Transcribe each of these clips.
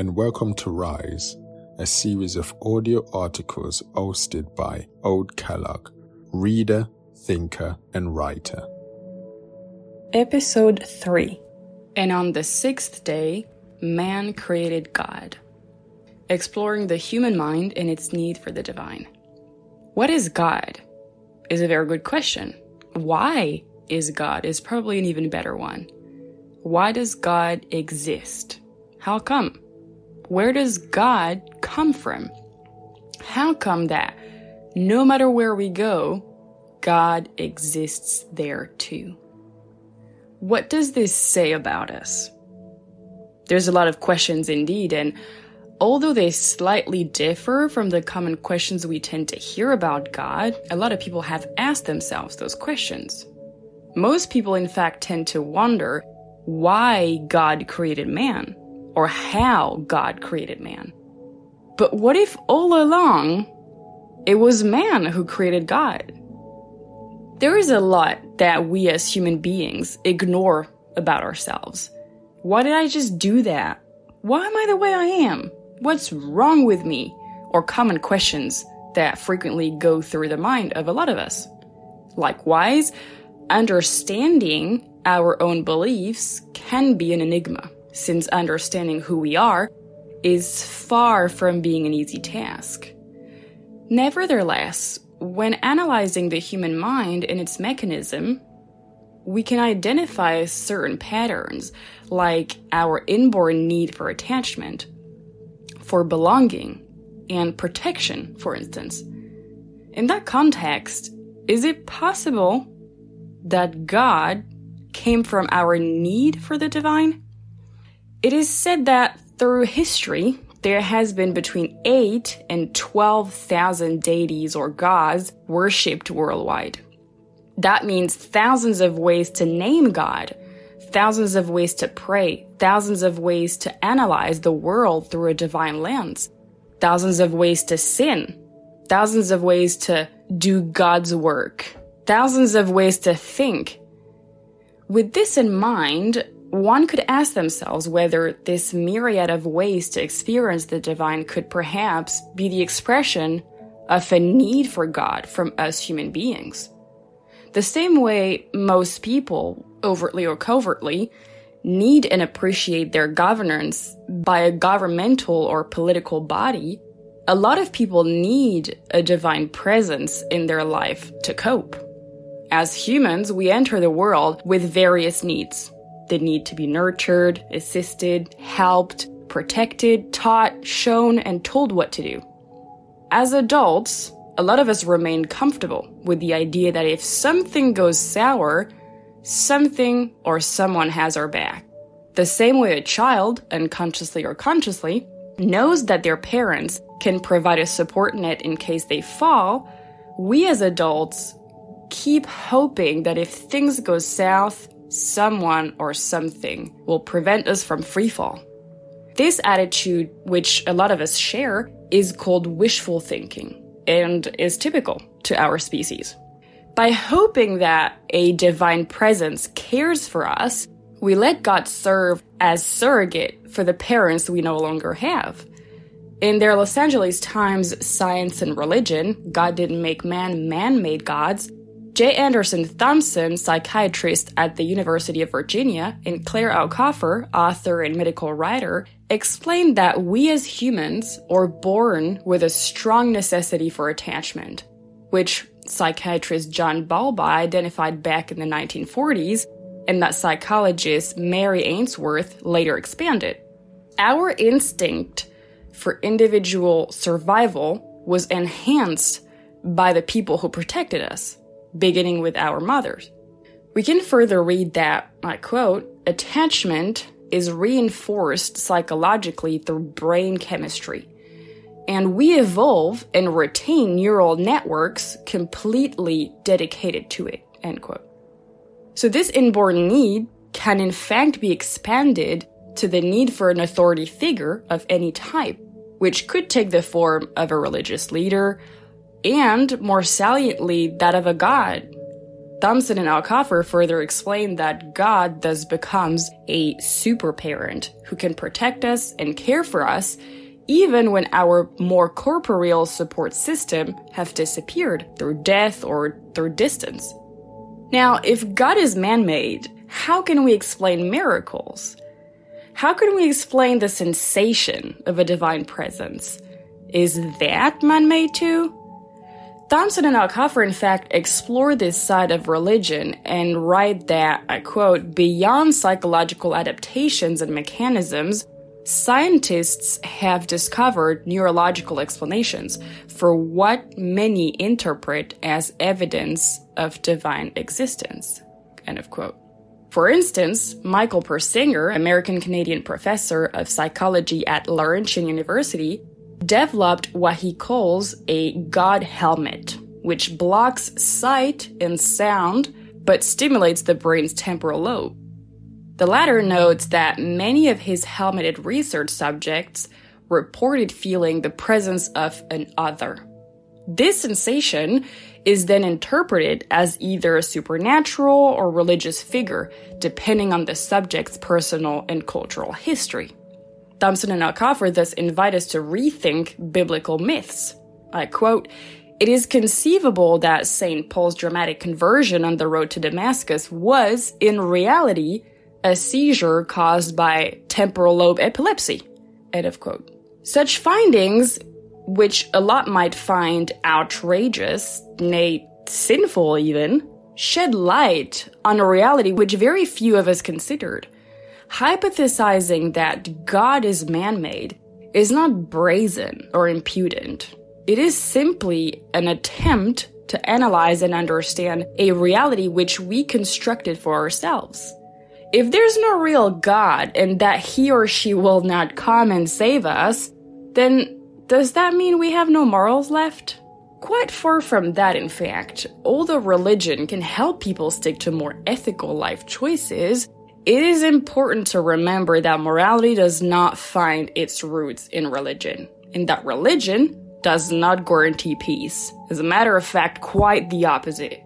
and welcome to Rise, a series of audio articles hosted by Aude Calloch, reader, thinker, and writer. Episode 3 And on the sixth day, man created God, exploring the human mind and its need for the divine. What is God? Is a very good question. Why is God? Is probably an even better one. Why does God exist? How come? Where does God come from? How come that no matter where we go, God exists there too? What does this say about us? There's a lot of questions indeed, and although they slightly differ from the common questions we tend to hear about God, a lot of people have asked themselves those questions. Most people, in fact, tend to wonder why God created man or how God created man. But what if all along it was man who created God? There is a lot that we as human beings ignore about ourselves. Why did I just do that? Why am I the way I am? What's wrong with me? Or common questions that frequently go through the mind of a lot of us. Likewise, understanding our own beliefs can be an enigma, since understanding who we are is far from being an easy task. Nevertheless, when analyzing the human mind and its mechanism, we can identify certain patterns, like our inborn need for attachment, for belonging, and protection, for instance. In that context, is it possible that God came from our need for the divine? It is said that through history, there has been between 8 and 12,000 deities or gods worshipped worldwide. That means thousands of ways to name God, thousands of ways to pray, thousands of ways to analyze the world through a divine lens, thousands of ways to sin, thousands of ways to do God's work, thousands of ways to think, with this in mind, one could ask themselves whether this myriad of ways to experience the divine could perhaps be the expression of a need for God from us human beings. The same way most people, overtly or covertly, need and appreciate their governance by a governmental or political body, a lot of people need a divine presence in their life to cope. As humans, we enter the world with various needs. The need to be nurtured, assisted, helped, protected, taught, shown, and told what to do. As adults, a lot of us remain comfortable with the idea that if something goes sour, something or someone has our back. The same way a child, unconsciously or consciously, knows that their parents can provide a support net in case they fall, we as adults keep hoping that if things go south, someone or something will prevent us from freefall. This attitude, which a lot of us share, is called wishful thinking and is typical to our species. By hoping that a divine presence cares for us, we let God serve as surrogate for the parents we no longer have. In their Los Angeles Times Science and Religion, God didn't make man, man made gods, J. Anderson Thomson, psychiatrist at the University of Virginia, and Clare Aukofer, author and medical writer, explained that we as humans are born with a strong necessity for attachment, which psychiatrist John Bowlby identified back in the 1940s, and that psychologist Mary Ainsworth later expanded. Our instinct for individual survival was enhanced by the people who protected us beginning with our mothers. We can further read that, I quote, attachment is reinforced psychologically through brain chemistry. And we evolve and retain neural networks completely dedicated to it, end quote. So this inborn need can in fact be expanded to the need for an authority figure of any type, which could take the form of a religious leader, and more saliently, that of a god. Thomson and Aukofer further explain that God thus becomes a super parent who can protect us and care for us even when our more corporeal support system have disappeared through death or through distance. Now, if God is man-made, how can we explain miracles? How can we explain the sensation of a divine presence? Is that man-made too? Thomson and Aukofer, in fact, explore this side of religion and write that, I quote, beyond psychological adaptations and mechanisms, scientists have discovered neurological explanations for what many interpret as evidence of divine existence. End of quote. For instance, Michael Persinger, American Canadian professor of psychology at Laurentian University, developed what he calls a God helmet, which blocks sight and sound but stimulates the brain's temporal lobe. The latter notes that many of his helmeted research subjects reported feeling the presence of an other. This sensation is then interpreted as either a supernatural or religious figure, depending on the subject's personal and cultural history. Thomson and Aukofer thus invite us to rethink biblical myths. I quote, it is conceivable that St. Paul's dramatic conversion on the road to Damascus was, in reality, a seizure caused by temporal lobe epilepsy. End of quote. Such findings, which a lot might find outrageous, nay, sinful even, shed light on a reality which very few of us considered hypothesizing that God is man made is not brazen or impudent. It is simply an attempt to analyze and understand a reality which we constructed for ourselves. If there's no real God and that he or she will not come and save us, then does that mean we have no morals left? Quite far from that, in fact. Although religion can help people stick to more ethical life choices, it is important to remember that morality does not find its roots in religion, and that religion does not guarantee peace. As a matter of fact, quite the opposite.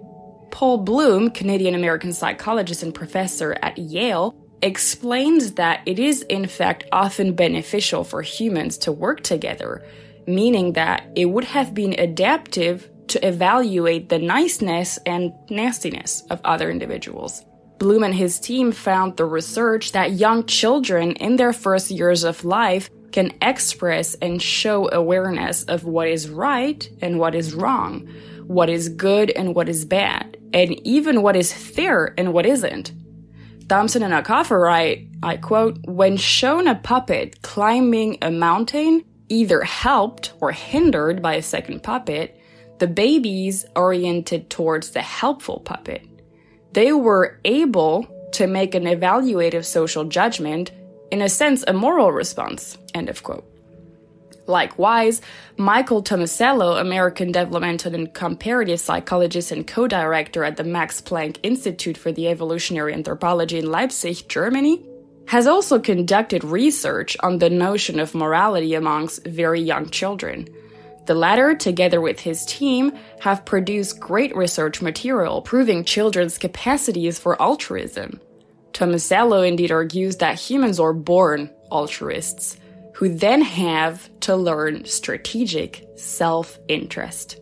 Paul Bloom, Canadian American psychologist and professor at Yale, explains that it is in fact often beneficial for humans to work together, meaning that it would have been adaptive to evaluate the niceness and nastiness of other individuals. Bloom and his team found the research that young children in their first years of life can express and show awareness of what is right and what is wrong, what is good and what is bad, and even what is fair and what isn't. Thomson and Aukofer write, I quote, when shown a puppet climbing a mountain, either helped or hindered by a second puppet, the babies oriented towards the helpful puppet they were able to make an evaluative social judgment, in a sense, a moral response. End of quote. Likewise, Michael Tomasello, American developmental and comparative psychologist and co-director at the Max Planck Institute for the Evolutionary Anthropology in Leipzig, Germany, has also conducted research on the notion of morality amongst very young children. The latter, together with his team, have produced great research material proving children's capacities for altruism. Tomasello indeed argues that humans are born altruists, who then have to learn strategic self interest.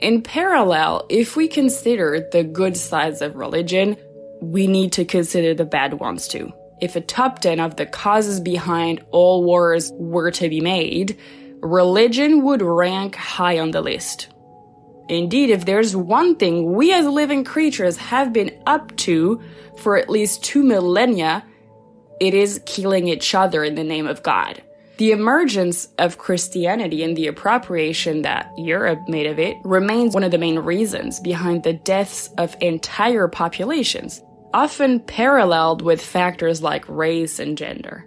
In parallel, if we consider the good sides of religion, we need to consider the bad ones too. If a top 10 of the causes behind all wars were to be made, religion would rank high on the list. Indeed, if there's one thing we as living creatures have been up to for at least two millennia, it is killing each other in the name of God. The emergence of Christianity and the appropriation that Europe made of it remains one of the main reasons behind the deaths of entire populations, often paralleled with factors like race and gender.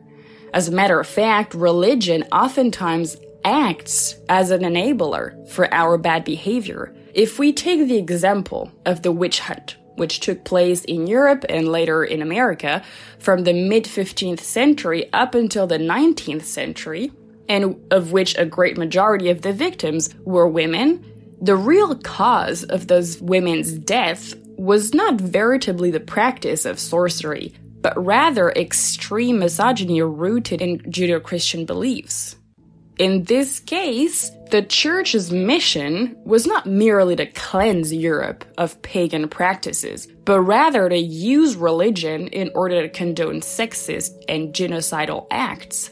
As a matter of fact, religion oftentimes acts as an enabler for our bad behavior. If we take the example of the witch hunt, which took place in Europe and later in America from the mid 15th century up until the 19th century, and of which a great majority of the victims were women, the real cause of those women's death was not veritably the practice of sorcery, but rather extreme misogyny rooted in Judeo Christian beliefs. In this case, the church's mission was not merely to cleanse Europe of pagan practices, but rather to use religion in order to condone sexist and genocidal acts.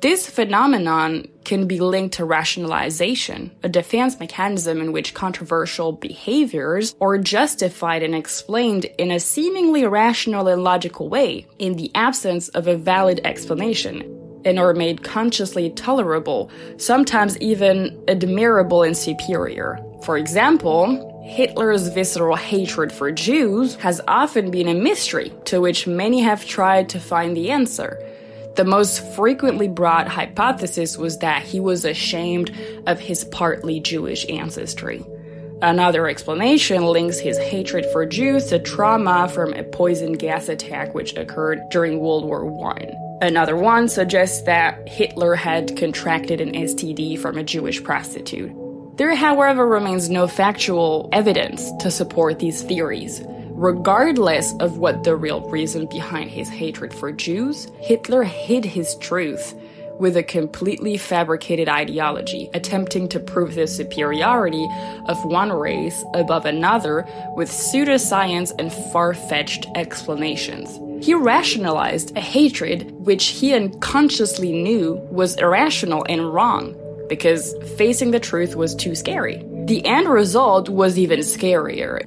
This phenomenon can be linked to rationalization, a defense mechanism in which controversial behaviors are justified and explained in a seemingly rational and logical way in the absence of a valid explanation and are made consciously tolerable, sometimes even admirable and superior. For example, Hitler's visceral hatred for Jews has often been a mystery to which many have tried to find the answer. The most frequently brought hypothesis was that he was ashamed of his partly Jewish ancestry. Another explanation links his hatred for Jews to trauma from a poison gas attack which occurred during World War I. Another one suggests that Hitler had contracted an STD from a Jewish prostitute. There, however, remains no factual evidence to support these theories. Regardless of what the real reason behind his hatred for Jews, Hitler hid his truth with a completely fabricated ideology, attempting to prove the superiority of one race above another with pseudoscience and far fetched explanations. He rationalized a hatred which he unconsciously knew was irrational and wrong because facing the truth was too scary. The end result was even scarier.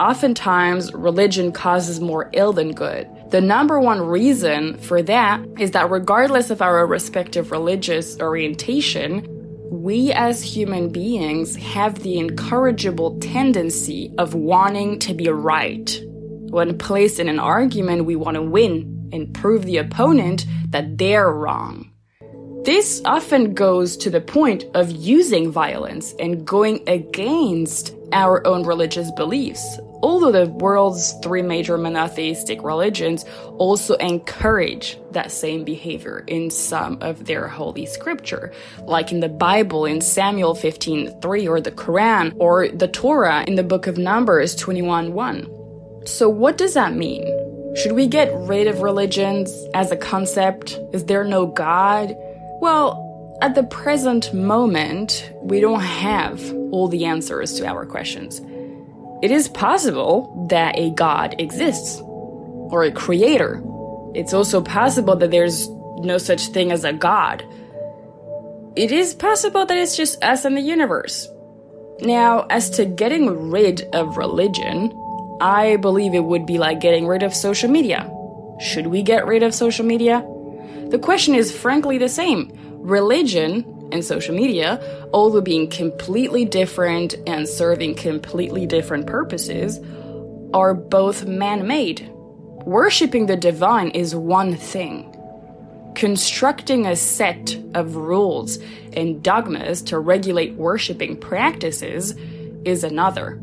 Oftentimes, religion causes more ill than good. The number one reason for that is that regardless of our respective religious orientation, we as human beings have the incorrigible tendency of wanting to be right when placed in an argument, we want to win and prove the opponent that they're wrong. This often goes to the point of using violence and going against our own religious beliefs. Although the world's three major monotheistic religions also encourage that same behavior in some of their holy scripture, like in the Bible in Samuel 15:3 or the Quran or the Torah in the book of Numbers 21:1. So, what does that mean? Should we get rid of religions as a concept? Is there no God? Well, at the present moment, we don't have all the answers to our questions. It is possible that a God exists, or a creator. It's also possible that there's no such thing as a God. It is possible that it's just us and the universe. Now, as to getting rid of religion, I believe it would be like getting rid of social media. Should we get rid of social media? The question is frankly the same. Religion and social media, although being completely different and serving completely different purposes, are both man made. Worshipping the divine is one thing. Constructing a set of rules and dogmas to regulate worshipping practices is another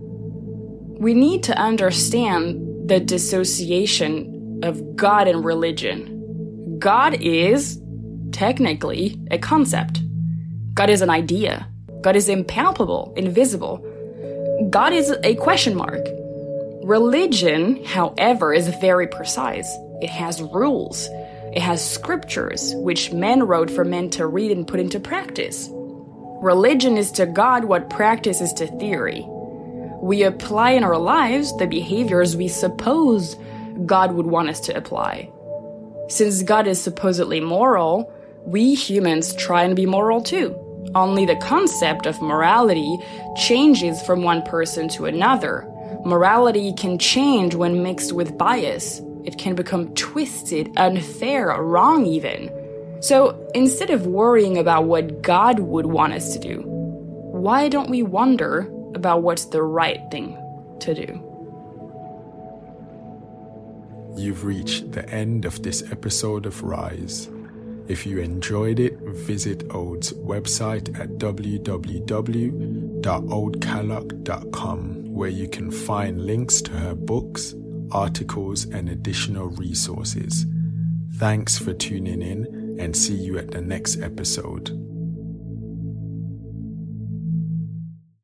we need to understand the dissociation of God and religion. God is technically a concept. God is an idea. God is impalpable, invisible. God is a question mark. Religion, however, is very precise. It has rules. It has scriptures, which men wrote for men to read and put into practice. Religion is to God what practice is to theory we apply in our lives the behaviors we suppose God would want us to apply. Since God is supposedly moral, we humans try and be moral too. Only the concept of morality changes from one person to another. Morality can change when mixed with bias. It can become twisted, unfair, wrong even. So instead of worrying about what God would want us to do, why don't we wonder about what's the right thing to do. You've reached the end of this episode of Rise. If you enjoyed it, visit Aude's website at www.audecalloch.com, where you can find links to her books, articles, and additional resources. Thanks for tuning in and see you at the next episode.